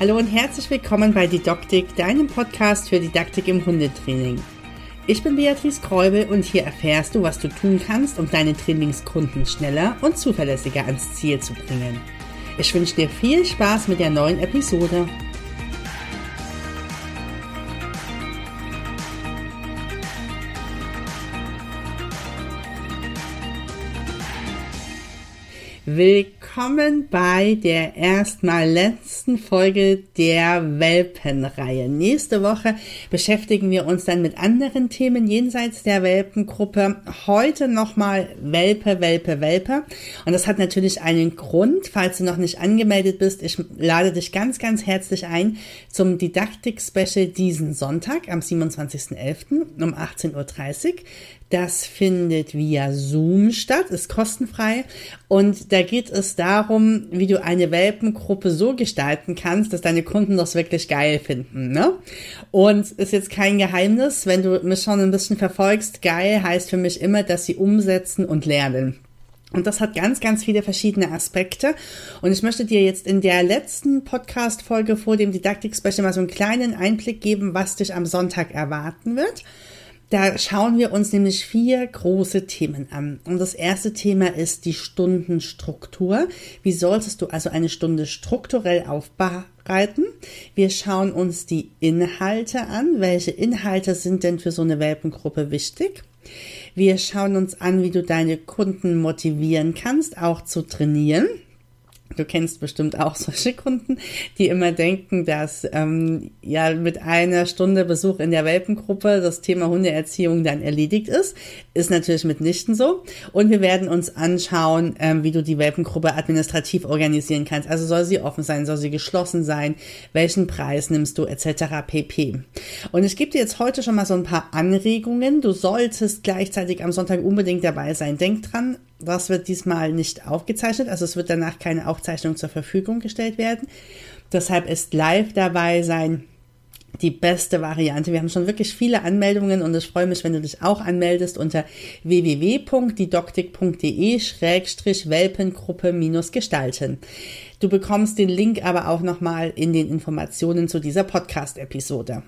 Hallo und herzlich willkommen bei Didaktik, deinem Podcast für Didaktik im Hundetraining. Ich bin Beatrice Kräubel und hier erfährst du, was du tun kannst, um deine Trainingskunden schneller und zuverlässiger ans Ziel zu bringen. Ich wünsche dir viel Spaß mit der neuen Episode. Willkommen bei der erstmal letzten Folge der Welpenreihe. Nächste Woche beschäftigen wir uns dann mit anderen Themen jenseits der Welpengruppe. Heute nochmal Welpe, Welpe, Welpe. Und das hat natürlich einen Grund, falls du noch nicht angemeldet bist. Ich lade dich ganz, ganz herzlich ein zum Didaktik-Special diesen Sonntag am 27.11. um 18.30 Uhr. Das findet via Zoom statt, ist kostenfrei und da geht es darum, wie du eine Welpengruppe so gestalten kannst, dass deine Kunden das wirklich geil finden. Ne? Und ist jetzt kein Geheimnis, wenn du mich schon ein bisschen verfolgst, geil heißt für mich immer, dass sie umsetzen und lernen. Und das hat ganz, ganz viele verschiedene Aspekte. Und ich möchte dir jetzt in der letzten Podcast-Folge vor dem Didaktik-Special mal so einen kleinen Einblick geben, was dich am Sonntag erwarten wird. Da schauen wir uns nämlich vier große Themen an. Und das erste Thema ist die Stundenstruktur. Wie solltest du also eine Stunde strukturell aufbereiten? Wir schauen uns die Inhalte an. Welche Inhalte sind denn für so eine Welpengruppe wichtig? Wir schauen uns an, wie du deine Kunden motivieren kannst, auch zu trainieren. Du kennst bestimmt auch solche Kunden, die immer denken, dass ähm, ja mit einer Stunde Besuch in der Welpengruppe das Thema Hundeerziehung dann erledigt ist. Ist natürlich mitnichten so. Und wir werden uns anschauen, ähm, wie du die Welpengruppe administrativ organisieren kannst. Also soll sie offen sein, soll sie geschlossen sein, welchen Preis nimmst du etc. pp. Und ich gebe dir jetzt heute schon mal so ein paar Anregungen. Du solltest gleichzeitig am Sonntag unbedingt dabei sein. Denk dran, das wird diesmal nicht aufgezeichnet, also es wird danach keine Aufzeichnung zur Verfügung gestellt werden. Deshalb ist live dabei sein die beste Variante. Wir haben schon wirklich viele Anmeldungen und ich freue mich, wenn du dich auch anmeldest unter www.didoktik.de-welpengruppe-gestalten. Du bekommst den Link aber auch nochmal in den Informationen zu dieser Podcast-Episode.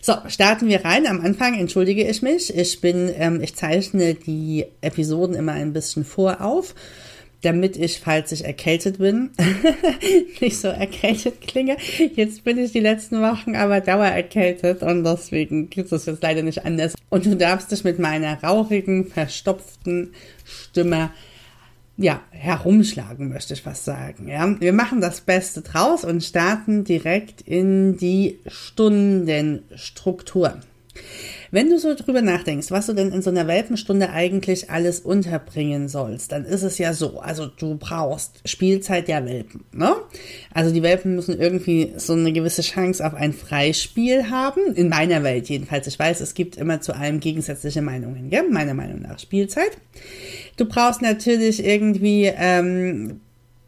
So, starten wir rein. Am Anfang entschuldige ich mich. Ich bin, ähm, ich zeichne die Episoden immer ein bisschen vorauf, damit ich, falls ich erkältet bin, nicht so erkältet klinge. Jetzt bin ich die letzten Wochen aber dauererkältet und deswegen gibt es jetzt leider nicht anders. Und du darfst dich mit meiner rauchigen, verstopften Stimme ja, herumschlagen, möchte ich fast sagen. Ja, wir machen das Beste draus und starten direkt in die Stundenstruktur. Wenn du so drüber nachdenkst, was du denn in so einer Welpenstunde eigentlich alles unterbringen sollst, dann ist es ja so, also du brauchst Spielzeit der Welpen, ne? Also die Welpen müssen irgendwie so eine gewisse Chance auf ein Freispiel haben, in meiner Welt jedenfalls. Ich weiß, es gibt immer zu allem gegensätzliche Meinungen, gell? Meiner Meinung nach Spielzeit. Du brauchst natürlich irgendwie ähm,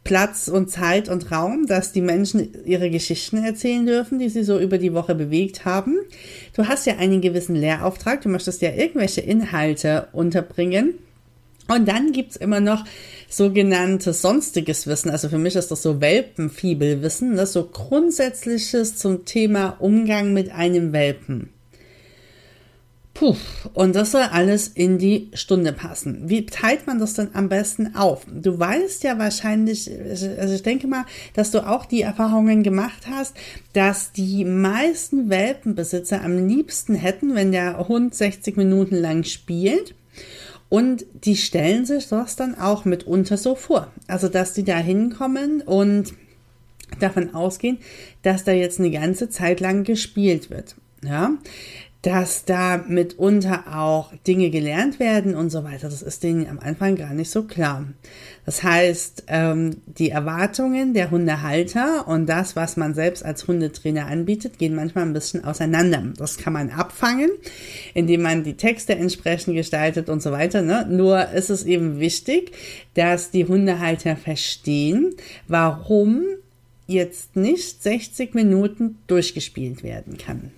Platz und Zeit und Raum, dass die Menschen ihre Geschichten erzählen dürfen, die sie so über die Woche bewegt haben. Du hast ja einen gewissen Lehrauftrag, du möchtest ja irgendwelche Inhalte unterbringen. Und dann gibt's immer noch sogenanntes sonstiges Wissen. Also für mich ist das so Welpenfiebelwissen, das so grundsätzliches zum Thema Umgang mit einem Welpen. Puh, und das soll alles in die Stunde passen. Wie teilt man das denn am besten auf? Du weißt ja wahrscheinlich, also ich denke mal, dass du auch die Erfahrungen gemacht hast, dass die meisten Welpenbesitzer am liebsten hätten, wenn der Hund 60 Minuten lang spielt. Und die stellen sich das dann auch mitunter so vor. Also, dass die da hinkommen und davon ausgehen, dass da jetzt eine ganze Zeit lang gespielt wird. Ja, dass da mitunter auch Dinge gelernt werden und so weiter. Das ist denen am Anfang gar nicht so klar. Das heißt, ähm, die Erwartungen der Hundehalter und das, was man selbst als Hundetrainer anbietet, gehen manchmal ein bisschen auseinander. Das kann man abfangen, indem man die Texte entsprechend gestaltet und so weiter. Ne? Nur ist es eben wichtig, dass die Hundehalter verstehen, warum jetzt nicht 60 Minuten durchgespielt werden kann.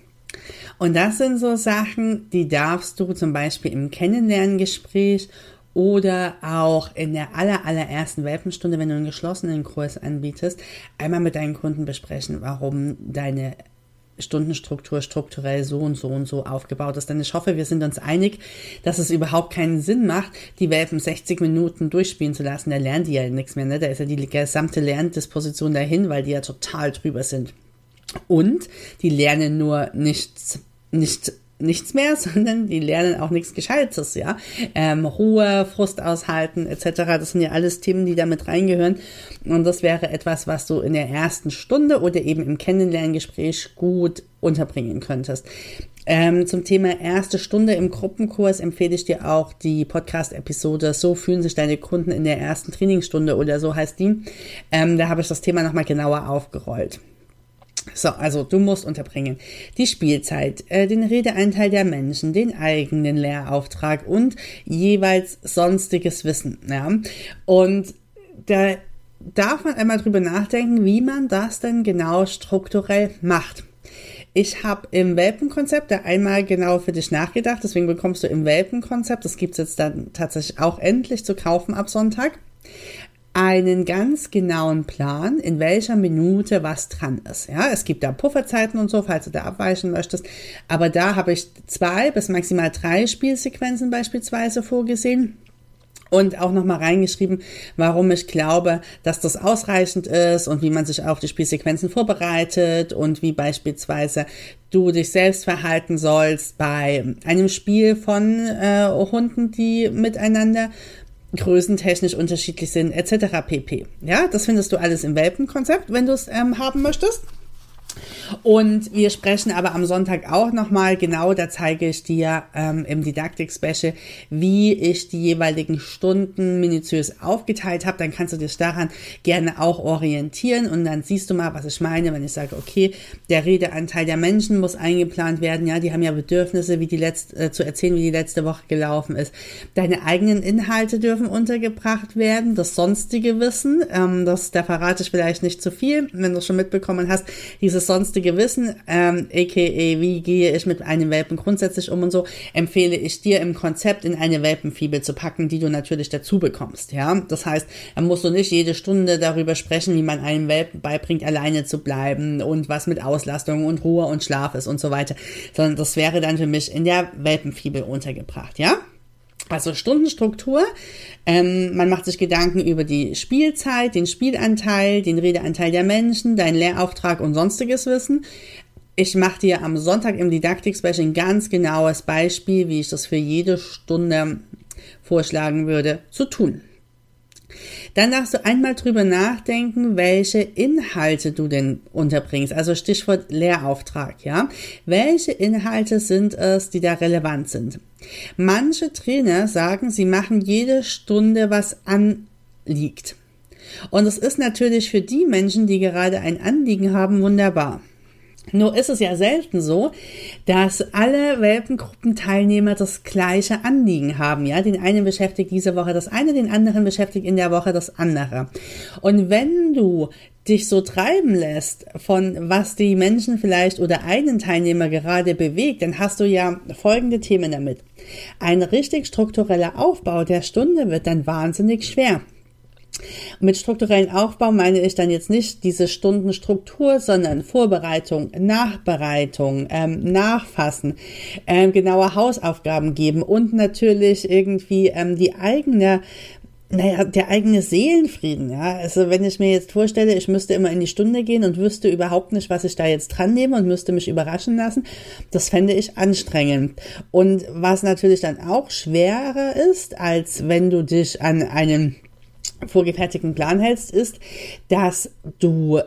Und das sind so Sachen, die darfst du zum Beispiel im Kennenlerngespräch oder auch in der aller, allerersten Welpenstunde, wenn du einen geschlossenen Kurs anbietest, einmal mit deinen Kunden besprechen, warum deine Stundenstruktur strukturell so und so und so aufgebaut ist. Denn ich hoffe, wir sind uns einig, dass es überhaupt keinen Sinn macht, die Welpen 60 Minuten durchspielen zu lassen. Da lernen die ja nichts mehr. Ne? Da ist ja die gesamte Lerndisposition dahin, weil die ja total drüber sind. Und die lernen nur nichts, nicht nichts mehr, sondern die lernen auch nichts Gescheites, ja. Ähm, Ruhe, Frust aushalten, etc. Das sind ja alles Themen, die damit reingehören. Und das wäre etwas, was du in der ersten Stunde oder eben im Kennenlerngespräch gut unterbringen könntest. Ähm, zum Thema erste Stunde im Gruppenkurs empfehle ich dir auch die Podcast-Episode So fühlen sich deine Kunden in der ersten Trainingsstunde oder so heißt die. Ähm, da habe ich das Thema nochmal genauer aufgerollt. So, also du musst unterbringen die Spielzeit, äh, den Redeanteil der Menschen, den eigenen Lehrauftrag und jeweils sonstiges Wissen. Ja? Und da darf man einmal drüber nachdenken, wie man das denn genau strukturell macht. Ich habe im Welpenkonzept da einmal genau für dich nachgedacht, deswegen bekommst du im Welpenkonzept, das gibt's jetzt dann tatsächlich auch endlich zu kaufen ab Sonntag, einen ganz genauen Plan, in welcher Minute was dran ist. Ja, es gibt da Pufferzeiten und so, falls du da abweichen möchtest. Aber da habe ich zwei bis maximal drei Spielsequenzen beispielsweise vorgesehen und auch nochmal reingeschrieben, warum ich glaube, dass das ausreichend ist und wie man sich auf die Spielsequenzen vorbereitet und wie beispielsweise du dich selbst verhalten sollst bei einem Spiel von äh, Hunden, die miteinander größentechnisch unterschiedlich sind, etc. pp. Ja, das findest du alles im Welpenkonzept, wenn du es ähm, haben möchtest. Und wir sprechen aber am Sonntag auch nochmal genau, da zeige ich dir ähm, im Didaktik-Special, wie ich die jeweiligen Stunden minutiös aufgeteilt habe. Dann kannst du dich daran gerne auch orientieren und dann siehst du mal, was ich meine, wenn ich sage, okay, der Redeanteil der Menschen muss eingeplant werden. Ja, die haben ja Bedürfnisse, wie die letzte, äh, zu erzählen, wie die letzte Woche gelaufen ist. Deine eigenen Inhalte dürfen untergebracht werden, das sonstige Wissen, ähm, das, da verrate ich vielleicht nicht zu viel, wenn du es schon mitbekommen hast, dieses sonstige sonstige Wissen, ähm, aka wie gehe ich mit einem Welpen grundsätzlich um und so, empfehle ich dir im Konzept in eine Welpenfibel zu packen, die du natürlich dazu bekommst. Ja, das heißt, da musst du nicht jede Stunde darüber sprechen, wie man einem Welpen beibringt, alleine zu bleiben und was mit Auslastung und Ruhe und Schlaf ist und so weiter, sondern das wäre dann für mich in der Welpenfibel untergebracht. Ja. Also Stundenstruktur. Ähm, man macht sich Gedanken über die Spielzeit, den Spielanteil, den Redeanteil der Menschen, deinen Lehrauftrag und sonstiges Wissen. Ich mache dir am Sonntag im Didaktik-Special ein ganz genaues Beispiel, wie ich das für jede Stunde vorschlagen würde zu tun. Dann darfst du einmal drüber nachdenken, welche Inhalte du denn unterbringst. Also Stichwort Lehrauftrag, ja. Welche Inhalte sind es, die da relevant sind? Manche Trainer sagen, sie machen jede Stunde, was anliegt. Und es ist natürlich für die Menschen, die gerade ein Anliegen haben, wunderbar. Nur ist es ja selten so, dass alle Welpengruppenteilnehmer das gleiche Anliegen haben. Ja, den einen beschäftigt diese Woche das eine, den anderen beschäftigt in der Woche das andere. Und wenn du dich so treiben lässt von was die Menschen vielleicht oder einen Teilnehmer gerade bewegt, dann hast du ja folgende Themen damit. Ein richtig struktureller Aufbau der Stunde wird dann wahnsinnig schwer. Mit strukturellen Aufbau meine ich dann jetzt nicht diese Stundenstruktur, sondern Vorbereitung, Nachbereitung, ähm, Nachfassen, ähm, genaue Hausaufgaben geben und natürlich irgendwie ähm, die eigene naja, der eigene Seelenfrieden, ja. Also wenn ich mir jetzt vorstelle, ich müsste immer in die Stunde gehen und wüsste überhaupt nicht, was ich da jetzt dran nehme und müsste mich überraschen lassen, das fände ich anstrengend. Und was natürlich dann auch schwerer ist, als wenn du dich an einen vorgefertigten Plan hältst, ist, dass du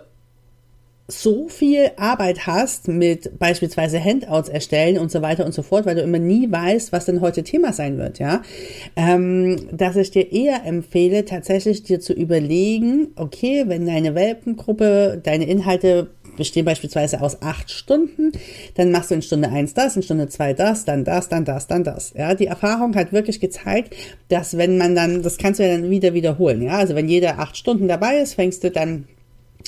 so viel Arbeit hast mit beispielsweise Handouts erstellen und so weiter und so fort, weil du immer nie weißt, was denn heute Thema sein wird, ja, ähm, dass ich dir eher empfehle, tatsächlich dir zu überlegen, okay, wenn deine Welpengruppe deine Inhalte bestehen beispielsweise aus acht Stunden, dann machst du in Stunde eins das, in Stunde zwei das, dann das, dann das, dann das. Ja, die Erfahrung hat wirklich gezeigt, dass wenn man dann, das kannst du ja dann wieder wiederholen, ja, also wenn jeder acht Stunden dabei ist, fängst du dann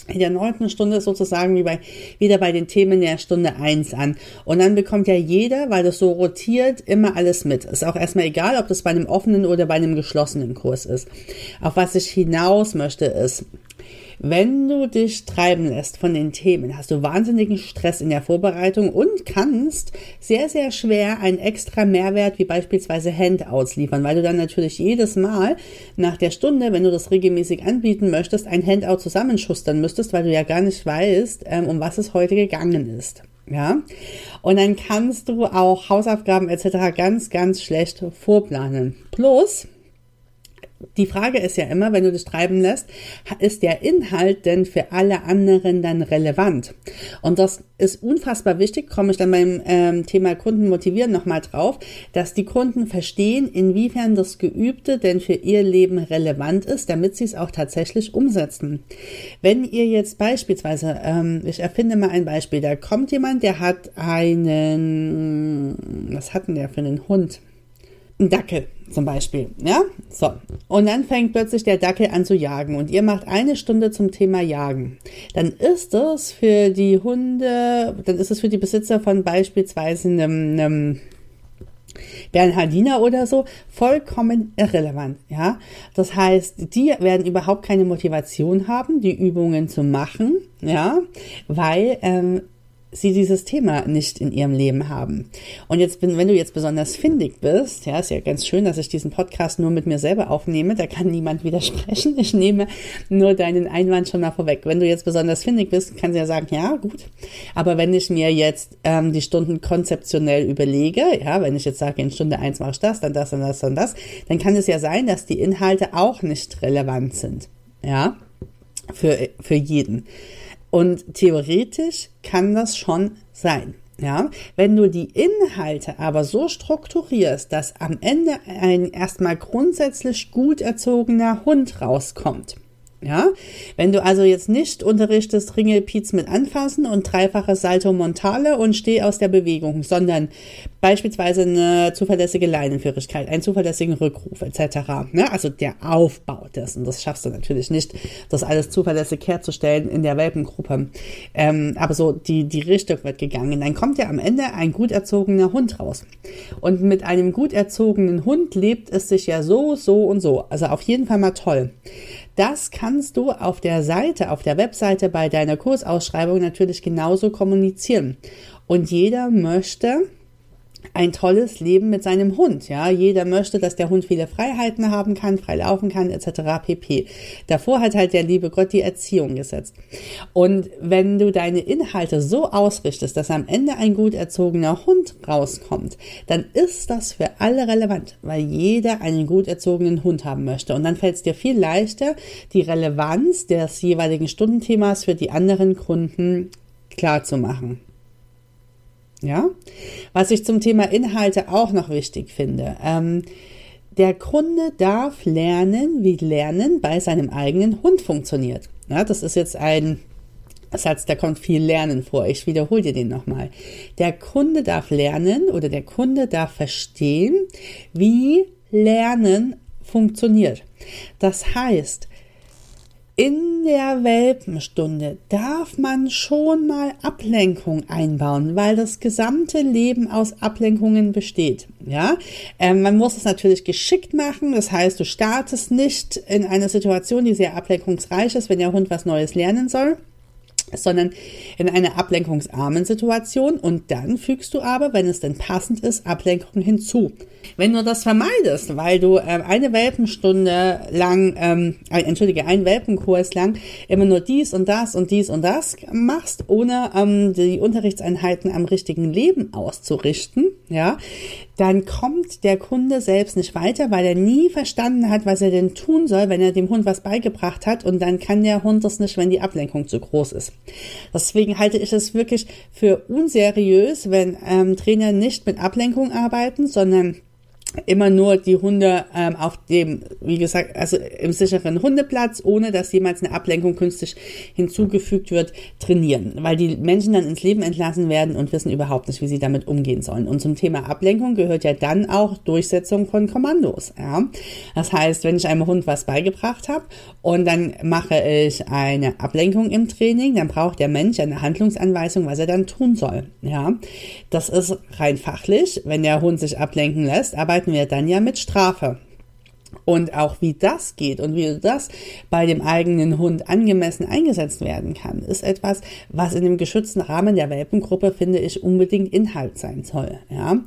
in der neunten Stunde sozusagen wie bei, wieder bei den Themen der Stunde eins an. Und dann bekommt ja jeder, weil das so rotiert, immer alles mit. Ist auch erstmal egal, ob das bei einem offenen oder bei einem geschlossenen Kurs ist. Auf was ich hinaus möchte ist, wenn du dich treiben lässt von den Themen, hast du wahnsinnigen Stress in der Vorbereitung und kannst sehr, sehr schwer einen extra Mehrwert wie beispielsweise Handouts liefern, weil du dann natürlich jedes Mal nach der Stunde, wenn du das regelmäßig anbieten möchtest, ein Handout zusammenschustern müsstest, weil du ja gar nicht weißt, ähm, um was es heute gegangen ist. Ja, und dann kannst du auch Hausaufgaben etc. ganz, ganz schlecht vorplanen. Plus, die Frage ist ja immer, wenn du dich treiben lässt, ist der Inhalt denn für alle anderen dann relevant? Und das ist unfassbar wichtig, komme ich dann beim ähm, Thema Kunden motivieren nochmal drauf, dass die Kunden verstehen, inwiefern das Geübte denn für ihr Leben relevant ist, damit sie es auch tatsächlich umsetzen. Wenn ihr jetzt beispielsweise, ähm, ich erfinde mal ein Beispiel, da kommt jemand, der hat einen, was hat denn der für einen Hund? Ein Dackel zum Beispiel, ja? So. Und dann fängt plötzlich der Dackel an zu jagen und ihr macht eine Stunde zum Thema Jagen. Dann ist es für die Hunde, dann ist es für die Besitzer von beispielsweise einem, einem Bernhardiner oder so vollkommen irrelevant, ja. Das heißt, die werden überhaupt keine Motivation haben, die Übungen zu machen, ja, weil ähm, sie dieses Thema nicht in ihrem Leben haben. Und jetzt, wenn du jetzt besonders findig bist, ja, ist ja ganz schön, dass ich diesen Podcast nur mit mir selber aufnehme, da kann niemand widersprechen. Ich nehme nur deinen Einwand schon mal vorweg. Wenn du jetzt besonders findig bist, kannst du ja sagen, ja, gut. Aber wenn ich mir jetzt ähm, die Stunden konzeptionell überlege, ja, wenn ich jetzt sage, in Stunde eins mache ich das, dann das, dann das, dann das, dann kann es ja sein, dass die Inhalte auch nicht relevant sind. Ja, für, für jeden. Und theoretisch kann das schon sein. Ja, wenn du die Inhalte aber so strukturierst, dass am Ende ein erstmal grundsätzlich gut erzogener Hund rauskommt, ja, wenn du also jetzt nicht unterrichtest Ringelpiez mit anfassen und dreifache Salto Montale und steh aus der Bewegung, sondern beispielsweise eine zuverlässige Leinenführigkeit, einen zuverlässigen Rückruf etc. Ne? Also der Aufbau dessen, das schaffst du natürlich nicht, das alles zuverlässig herzustellen in der Welpengruppe. Ähm, aber so die, die Richtung wird gegangen. Dann kommt ja am Ende ein gut erzogener Hund raus. Und mit einem gut erzogenen Hund lebt es sich ja so, so und so. Also auf jeden Fall mal toll. Das kannst du auf der Seite, auf der Webseite bei deiner Kursausschreibung natürlich genauso kommunizieren. Und jeder möchte ein tolles Leben mit seinem Hund. Ja, jeder möchte, dass der Hund viele Freiheiten haben kann, frei laufen kann, etc. pp. Davor hat halt der liebe Gott die Erziehung gesetzt. Und wenn du deine Inhalte so ausrichtest, dass am Ende ein gut erzogener Hund rauskommt, dann ist das für alle relevant, weil jeder einen gut erzogenen Hund haben möchte. Und dann fällt es dir viel leichter, die Relevanz des jeweiligen Stundenthemas für die anderen Kunden klar zu machen. Ja, was ich zum Thema Inhalte auch noch wichtig finde. Ähm, der Kunde darf lernen, wie Lernen bei seinem eigenen Hund funktioniert. Ja, das ist jetzt ein Satz, da kommt viel Lernen vor. Ich wiederhole dir den nochmal. Der Kunde darf lernen oder der Kunde darf verstehen, wie Lernen funktioniert. Das heißt, in der Welpenstunde darf man schon mal Ablenkung einbauen, weil das gesamte Leben aus Ablenkungen besteht. Ja, ähm, man muss es natürlich geschickt machen. Das heißt, du startest nicht in einer Situation, die sehr ablenkungsreich ist, wenn der Hund was Neues lernen soll sondern in einer ablenkungsarmen Situation und dann fügst du aber, wenn es denn passend ist, Ablenkung hinzu. Wenn du das vermeidest, weil du ähm, eine Welpenstunde lang, ähm, äh, entschuldige, einen Welpenkurs lang immer nur dies und das und dies und das machst, ohne ähm, die Unterrichtseinheiten am richtigen Leben auszurichten, ja, dann kommt der Kunde selbst nicht weiter, weil er nie verstanden hat, was er denn tun soll, wenn er dem Hund was beigebracht hat und dann kann der Hund das nicht, wenn die Ablenkung zu groß ist. Deswegen halte ich es wirklich für unseriös, wenn ähm, Trainer nicht mit Ablenkung arbeiten, sondern immer nur die Hunde ähm, auf dem, wie gesagt, also im sicheren Hundeplatz, ohne dass jemals eine Ablenkung künstlich hinzugefügt wird, trainieren, weil die Menschen dann ins Leben entlassen werden und wissen überhaupt nicht, wie sie damit umgehen sollen. Und zum Thema Ablenkung gehört ja dann auch Durchsetzung von Kommandos. Ja? Das heißt, wenn ich einem Hund was beigebracht habe und dann mache ich eine Ablenkung im Training, dann braucht der Mensch eine Handlungsanweisung, was er dann tun soll. Ja, das ist rein fachlich, wenn der Hund sich ablenken lässt, arbeiten arbeiten wir dann ja mit Strafe. Und auch wie das geht und wie das bei dem eigenen Hund angemessen eingesetzt werden kann, ist etwas, was in dem geschützten Rahmen der Welpengruppe, finde ich, unbedingt Inhalt sein soll. Ja?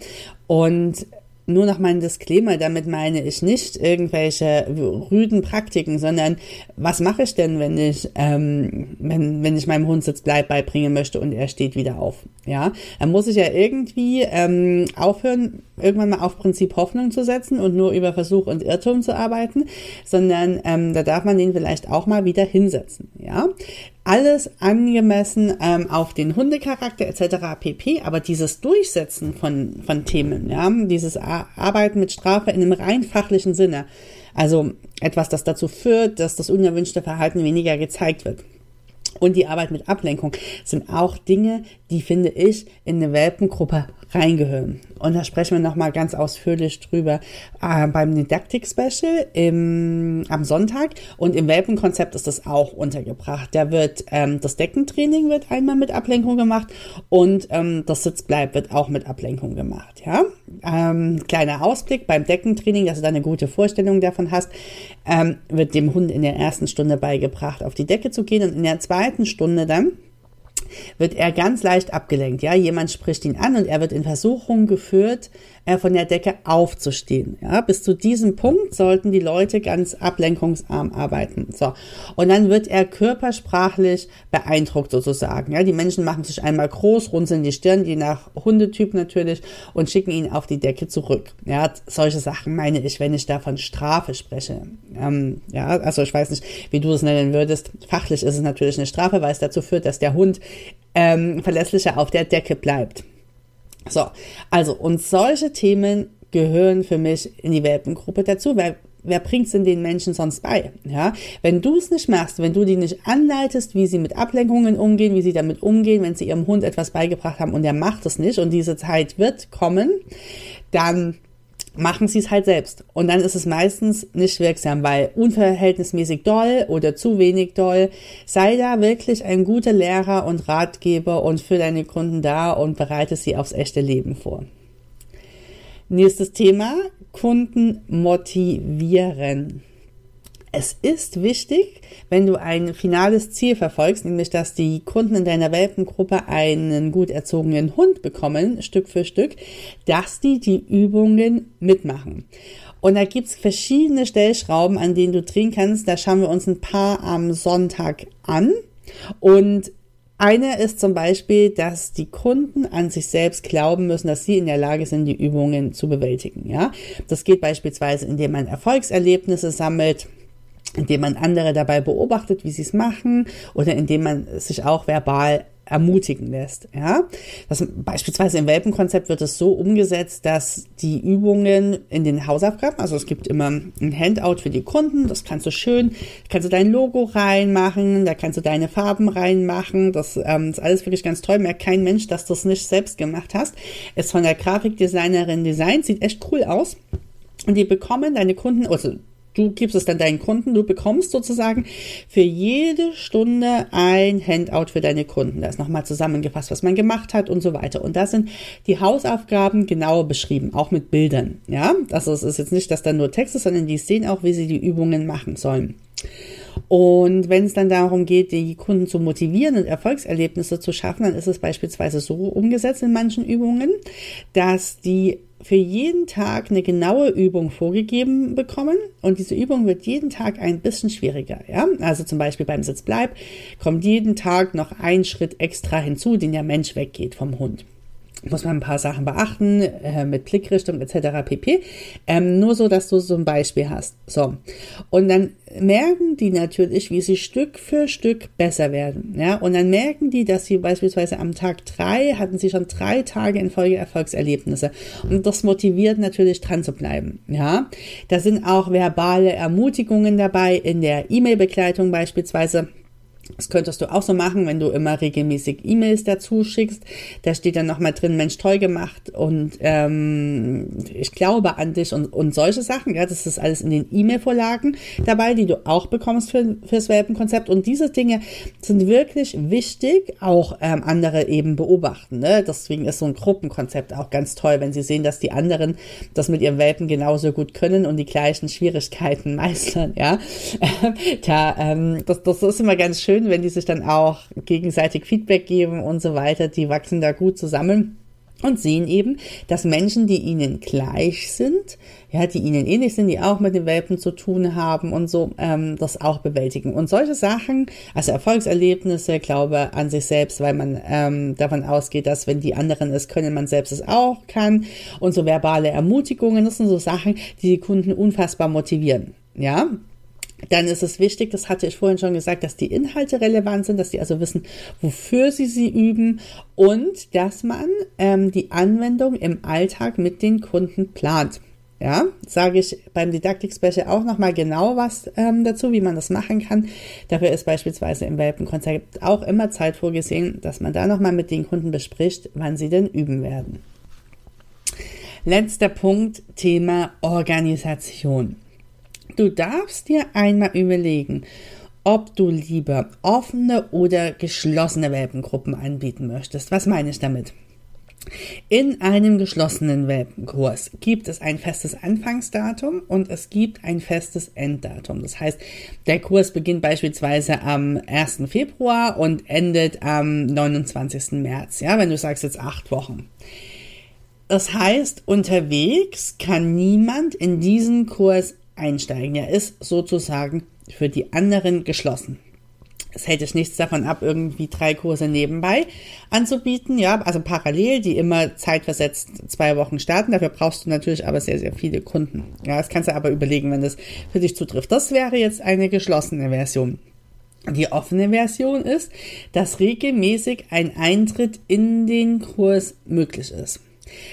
Und nur noch mal ein Disclaimer, damit meine ich nicht irgendwelche rüden Praktiken, sondern was mache ich denn, wenn ich, ähm, wenn, wenn ich meinem Hund Sitzbleib beibringen möchte und er steht wieder auf? Ja, dann muss ich ja irgendwie ähm, aufhören, irgendwann mal auf Prinzip Hoffnung zu setzen und nur über Versuch und Irrtum zu arbeiten, sondern ähm, da darf man den vielleicht auch mal wieder hinsetzen. Ja, alles angemessen ähm, auf den Hundecharakter etc. pp. Aber dieses Durchsetzen von, von Themen, ja, dieses Arbeiten mit Strafe in einem rein fachlichen Sinne, also etwas, das dazu führt, dass das unerwünschte Verhalten weniger gezeigt wird. Und die Arbeit mit Ablenkung sind auch Dinge, die finde ich in eine Welpengruppe reingehören. Und da sprechen wir nochmal ganz ausführlich drüber äh, beim Didaktik-Special am Sonntag. Und im Welpenkonzept ist das auch untergebracht. Da wird ähm, das Deckentraining wird einmal mit Ablenkung gemacht und ähm, das Sitzbleib wird auch mit Ablenkung gemacht. Ja, ähm, kleiner Ausblick beim Deckentraining, dass du da eine gute Vorstellung davon hast, ähm, wird dem Hund in der ersten Stunde beigebracht, auf die Decke zu gehen und in der zweiten Stunde dann wird er ganz leicht abgelenkt. Ja, jemand spricht ihn an und er wird in Versuchung geführt, äh, von der Decke aufzustehen. Ja, bis zu diesem Punkt sollten die Leute ganz ablenkungsarm arbeiten. So. Und dann wird er körpersprachlich beeindruckt sozusagen. Ja, die Menschen machen sich einmal groß, runzeln die Stirn, je nach Hundetyp natürlich, und schicken ihn auf die Decke zurück. Ja, solche Sachen meine ich, wenn ich da von Strafe spreche. Ähm, ja, also ich weiß nicht, wie du es nennen würdest. Fachlich ist es natürlich eine Strafe, weil es dazu führt, dass der Hund ähm, verlässlicher auf der Decke bleibt. So, also und solche Themen gehören für mich in die Welpengruppe dazu, weil wer bringt's denn den Menschen sonst bei? Ja, wenn du es nicht machst, wenn du die nicht anleitest, wie sie mit Ablenkungen umgehen, wie sie damit umgehen, wenn sie ihrem Hund etwas beigebracht haben und er macht es nicht und diese Zeit wird kommen, dann machen sie es halt selbst. Und dann ist es meistens nicht wirksam, weil unverhältnismäßig doll oder zu wenig doll. Sei da wirklich ein guter Lehrer und Ratgeber und für deine Kunden da und bereite sie aufs echte Leben vor. Nächstes Thema, Kunden motivieren. Es ist wichtig, wenn du ein finales Ziel verfolgst, nämlich dass die Kunden in deiner Welpengruppe einen gut erzogenen Hund bekommen, Stück für Stück, dass die die Übungen mitmachen. Und da gibt's verschiedene Stellschrauben, an denen du drehen kannst. Da schauen wir uns ein paar am Sonntag an. Und eine ist zum Beispiel, dass die Kunden an sich selbst glauben müssen, dass sie in der Lage sind, die Übungen zu bewältigen. Ja, das geht beispielsweise, indem man Erfolgserlebnisse sammelt indem man andere dabei beobachtet, wie sie es machen oder indem man sich auch verbal ermutigen lässt. Ja, das beispielsweise im Welpenkonzept wird es so umgesetzt, dass die Übungen in den Hausaufgaben, also es gibt immer ein Handout für die Kunden, das kannst du schön, kannst du dein Logo reinmachen, da kannst du deine Farben reinmachen, das ähm, ist alles wirklich ganz toll. Merkt kein Mensch, dass du es nicht selbst gemacht hast. Ist von der Grafikdesignerin designt, sieht echt cool aus. Und die bekommen deine Kunden, also Du gibst es dann deinen Kunden, du bekommst sozusagen für jede Stunde ein Handout für deine Kunden. Da ist nochmal zusammengefasst, was man gemacht hat und so weiter. Und da sind die Hausaufgaben genau beschrieben, auch mit Bildern. Ja, also es ist jetzt nicht, dass da nur Text ist, sondern die sehen auch, wie sie die Übungen machen sollen. Und wenn es dann darum geht, die Kunden zu motivieren und Erfolgserlebnisse zu schaffen, dann ist es beispielsweise so umgesetzt in manchen Übungen, dass die für jeden Tag eine genaue Übung vorgegeben bekommen und diese Übung wird jeden Tag ein bisschen schwieriger. Ja? Also zum Beispiel beim Sitzbleib kommt jeden Tag noch ein Schritt extra hinzu, den der Mensch weggeht vom Hund. Muss man ein paar Sachen beachten, äh, mit Blickrichtung etc. pp. Ähm, nur so, dass du so ein Beispiel hast. So. Und dann merken die natürlich, wie sie Stück für Stück besser werden. Ja, und dann merken die, dass sie beispielsweise am Tag drei hatten sie schon drei Tage in Folge Erfolgserlebnisse. Und das motiviert natürlich dran zu bleiben. Ja, da sind auch verbale Ermutigungen dabei in der E-Mail-Begleitung beispielsweise das könntest du auch so machen, wenn du immer regelmäßig E-Mails dazu schickst. Da steht dann nochmal drin, Mensch, toll gemacht und ähm, ich glaube an dich und, und solche Sachen. Ja, das ist alles in den E-Mail-Vorlagen dabei, die du auch bekommst für, fürs Welpenkonzept. Und diese Dinge sind wirklich wichtig, auch ähm, andere eben beobachten. Ne? Deswegen ist so ein Gruppenkonzept auch ganz toll, wenn sie sehen, dass die anderen das mit ihrem Welpen genauso gut können und die gleichen Schwierigkeiten meistern. Ja, da, ähm, das, das ist immer ganz schön schön, wenn die sich dann auch gegenseitig Feedback geben und so weiter. Die wachsen da gut zusammen und sehen eben, dass Menschen, die ihnen gleich sind, ja, die ihnen ähnlich sind, die auch mit den Welpen zu tun haben und so, ähm, das auch bewältigen. Und solche Sachen, also Erfolgserlebnisse, Glaube an sich selbst, weil man ähm, davon ausgeht, dass wenn die anderen es können, man selbst es auch kann und so verbale Ermutigungen, das sind so Sachen, die die Kunden unfassbar motivieren. Ja, dann ist es wichtig, das hatte ich vorhin schon gesagt, dass die Inhalte relevant sind, dass die also wissen, wofür sie sie üben und dass man ähm, die Anwendung im Alltag mit den Kunden plant. Ja, sage ich beim Didaktik Special auch nochmal genau was ähm, dazu, wie man das machen kann. Dafür ist beispielsweise im Welpenkonzept auch immer Zeit vorgesehen, dass man da nochmal mit den Kunden bespricht, wann sie denn üben werden. Letzter Punkt, Thema Organisation. Du darfst dir einmal überlegen, ob du lieber offene oder geschlossene Welpengruppen anbieten möchtest. Was meine ich damit? In einem geschlossenen Welpenkurs gibt es ein festes Anfangsdatum und es gibt ein festes Enddatum. Das heißt, der Kurs beginnt beispielsweise am 1. Februar und endet am 29. März. Ja, wenn du sagst jetzt acht Wochen. Das heißt, unterwegs kann niemand in diesen Kurs einsteigen. Er ist sozusagen für die anderen geschlossen. Es hält dich nichts davon ab, irgendwie drei Kurse nebenbei anzubieten, ja, also parallel, die immer zeitversetzt zwei Wochen starten. Dafür brauchst du natürlich aber sehr, sehr viele Kunden. Ja, das kannst du aber überlegen, wenn das für dich zutrifft. Das wäre jetzt eine geschlossene Version. Die offene Version ist, dass regelmäßig ein Eintritt in den Kurs möglich ist.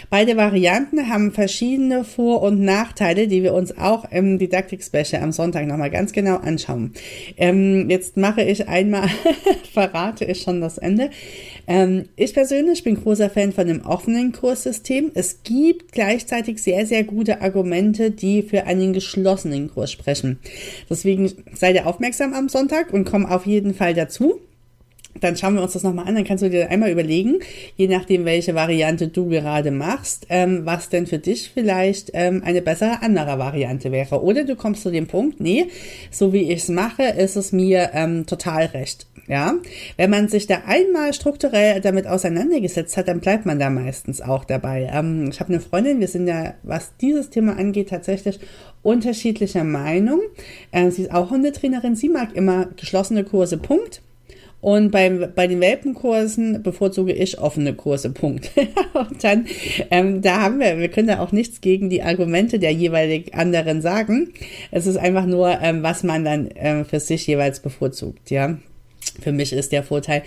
Beide Varianten haben verschiedene Vor- und Nachteile, die wir uns auch im Didaktik-Special am Sonntag nochmal ganz genau anschauen. Ähm, jetzt mache ich einmal, verrate ich schon das Ende. Ähm, ich persönlich bin großer Fan von dem offenen Kurssystem. Es gibt gleichzeitig sehr, sehr gute Argumente, die für einen geschlossenen Kurs sprechen. Deswegen seid ihr aufmerksam am Sonntag und komm auf jeden Fall dazu dann schauen wir uns das nochmal an. Dann kannst du dir einmal überlegen, je nachdem, welche Variante du gerade machst, ähm, was denn für dich vielleicht ähm, eine bessere andere Variante wäre. Oder du kommst zu dem Punkt, nee, so wie ich es mache, ist es mir ähm, total recht. Ja, wenn man sich da einmal strukturell damit auseinandergesetzt hat, dann bleibt man da meistens auch dabei. Ähm, ich habe eine Freundin, wir sind ja, was dieses Thema angeht, tatsächlich unterschiedlicher Meinung. Äh, sie ist auch Hundetrainerin, sie mag immer geschlossene Kurse, Punkt. Und beim, bei den Welpenkursen bevorzuge ich offene Kurse, Punkt. und dann, ähm, da haben wir, wir können da auch nichts gegen die Argumente der jeweiligen anderen sagen. Es ist einfach nur, ähm, was man dann ähm, für sich jeweils bevorzugt, ja. Für mich ist der Vorteil,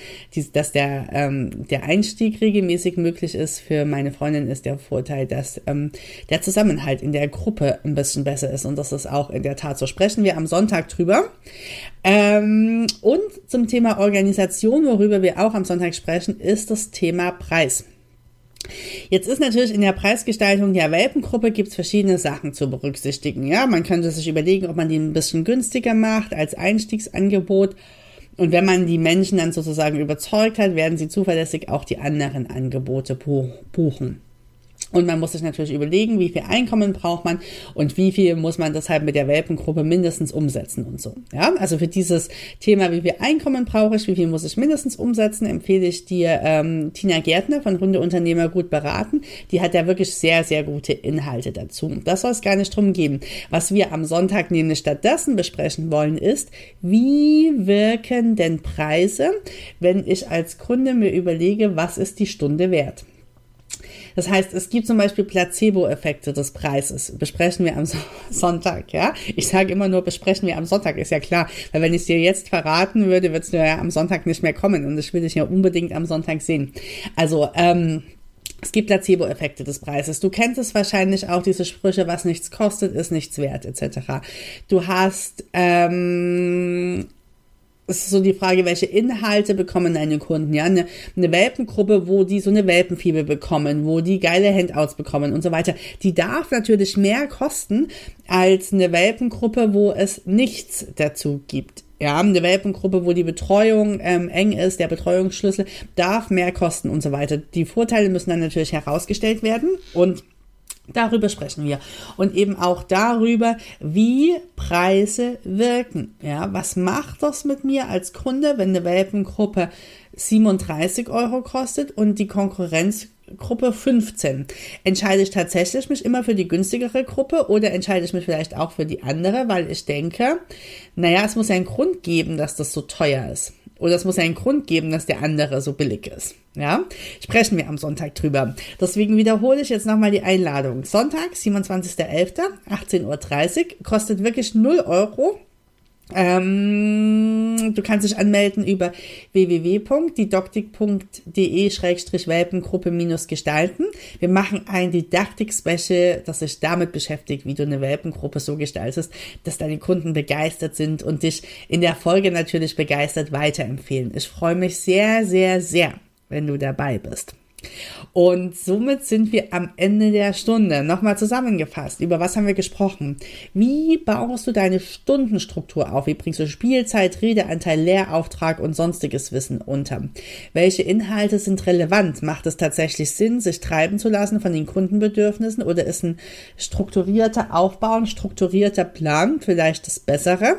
dass der, ähm, der Einstieg regelmäßig möglich ist. Für meine Freundin ist der Vorteil, dass ähm, der Zusammenhalt in der Gruppe ein bisschen besser ist. Und das ist auch in der Tat so. Sprechen wir am Sonntag drüber. Ähm, und zum Thema Organisation, worüber wir auch am Sonntag sprechen, ist das Thema Preis. Jetzt ist natürlich in der Preisgestaltung der Welpengruppe gibt es verschiedene Sachen zu berücksichtigen. Ja, man könnte sich überlegen, ob man die ein bisschen günstiger macht als Einstiegsangebot und wenn man die Menschen dann sozusagen überzeugt hat, werden sie zuverlässig auch die anderen Angebote buchen. Und man muss sich natürlich überlegen, wie viel Einkommen braucht man und wie viel muss man deshalb mit der Welpengruppe mindestens umsetzen und so. Ja, also für dieses Thema, wie viel Einkommen brauche ich, wie viel muss ich mindestens umsetzen, empfehle ich dir ähm, Tina Gärtner von Hundeunternehmer gut beraten. Die hat ja wirklich sehr, sehr gute Inhalte dazu. Das soll es gar nicht drum geben. Was wir am Sonntag nämlich stattdessen besprechen wollen, ist, wie wirken denn Preise, wenn ich als Kunde mir überlege, was ist die Stunde wert? Das heißt, es gibt zum Beispiel Placebo-Effekte des Preises. Besprechen wir am Sonntag, ja? Ich sage immer nur, besprechen wir am Sonntag, ist ja klar. Weil wenn ich es dir jetzt verraten würde, wird es ja am Sonntag nicht mehr kommen. Und das will ich ja unbedingt am Sonntag sehen. Also, ähm, es gibt Placebo-Effekte des Preises. Du kennst es wahrscheinlich auch, diese Sprüche, was nichts kostet, ist nichts wert, etc. Du hast ähm, es ist so die Frage, welche Inhalte bekommen deine Kunden? Ja, eine, eine Welpengruppe, wo die so eine Welpenfieber bekommen, wo die geile Handouts bekommen und so weiter. Die darf natürlich mehr kosten als eine Welpengruppe, wo es nichts dazu gibt. Ja, eine Welpengruppe, wo die Betreuung ähm, eng ist, der Betreuungsschlüssel darf mehr kosten und so weiter. Die Vorteile müssen dann natürlich herausgestellt werden und Darüber sprechen wir. Und eben auch darüber, wie Preise wirken. Ja, was macht das mit mir als Kunde, wenn eine Welpengruppe 37 Euro kostet und die Konkurrenzgruppe 15? Entscheide ich tatsächlich mich immer für die günstigere Gruppe oder entscheide ich mich vielleicht auch für die andere, weil ich denke, naja, es muss einen Grund geben, dass das so teuer ist. Oder es muss einen Grund geben, dass der andere so billig ist. Ja, sprechen wir am Sonntag drüber. Deswegen wiederhole ich jetzt nochmal die Einladung. Sonntag, 27.11., 18.30 Uhr, kostet wirklich 0 Euro. Ähm, du kannst dich anmelden über www.didaktik.de-welpengruppe-gestalten. Wir machen ein Didaktik-Special, das sich damit beschäftigt, wie du eine Welpengruppe so gestaltest, dass deine Kunden begeistert sind und dich in der Folge natürlich begeistert weiterempfehlen. Ich freue mich sehr, sehr, sehr, wenn du dabei bist. Und somit sind wir am Ende der Stunde. Nochmal zusammengefasst, über was haben wir gesprochen? Wie baust du deine Stundenstruktur auf? Wie bringst du Spielzeit, Redeanteil, Lehrauftrag und sonstiges Wissen unter? Welche Inhalte sind relevant? Macht es tatsächlich Sinn, sich treiben zu lassen von den Kundenbedürfnissen oder ist ein strukturierter Aufbau, ein strukturierter Plan vielleicht das Bessere?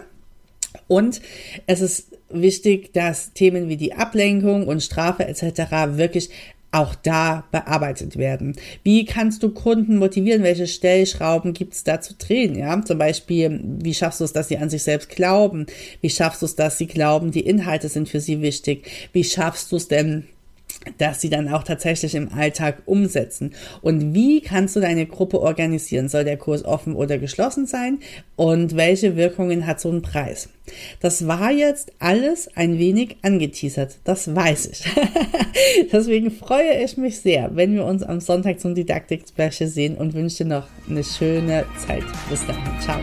Und es ist wichtig, dass Themen wie die Ablenkung und Strafe etc. wirklich auch da bearbeitet werden. Wie kannst du Kunden motivieren? Welche Stellschrauben gibt es da zu drehen? Ja, zum Beispiel, wie schaffst du es, dass sie an sich selbst glauben? Wie schaffst du es, dass sie glauben, die Inhalte sind für sie wichtig? Wie schaffst du es denn, dass sie dann auch tatsächlich im Alltag umsetzen. Und wie kannst du deine Gruppe organisieren? Soll der Kurs offen oder geschlossen sein? Und welche Wirkungen hat so ein Preis? Das war jetzt alles ein wenig angeteasert. Das weiß ich. Deswegen freue ich mich sehr, wenn wir uns am Sonntag zum Didaktik-Special sehen und wünsche dir noch eine schöne Zeit. Bis dann. Ciao.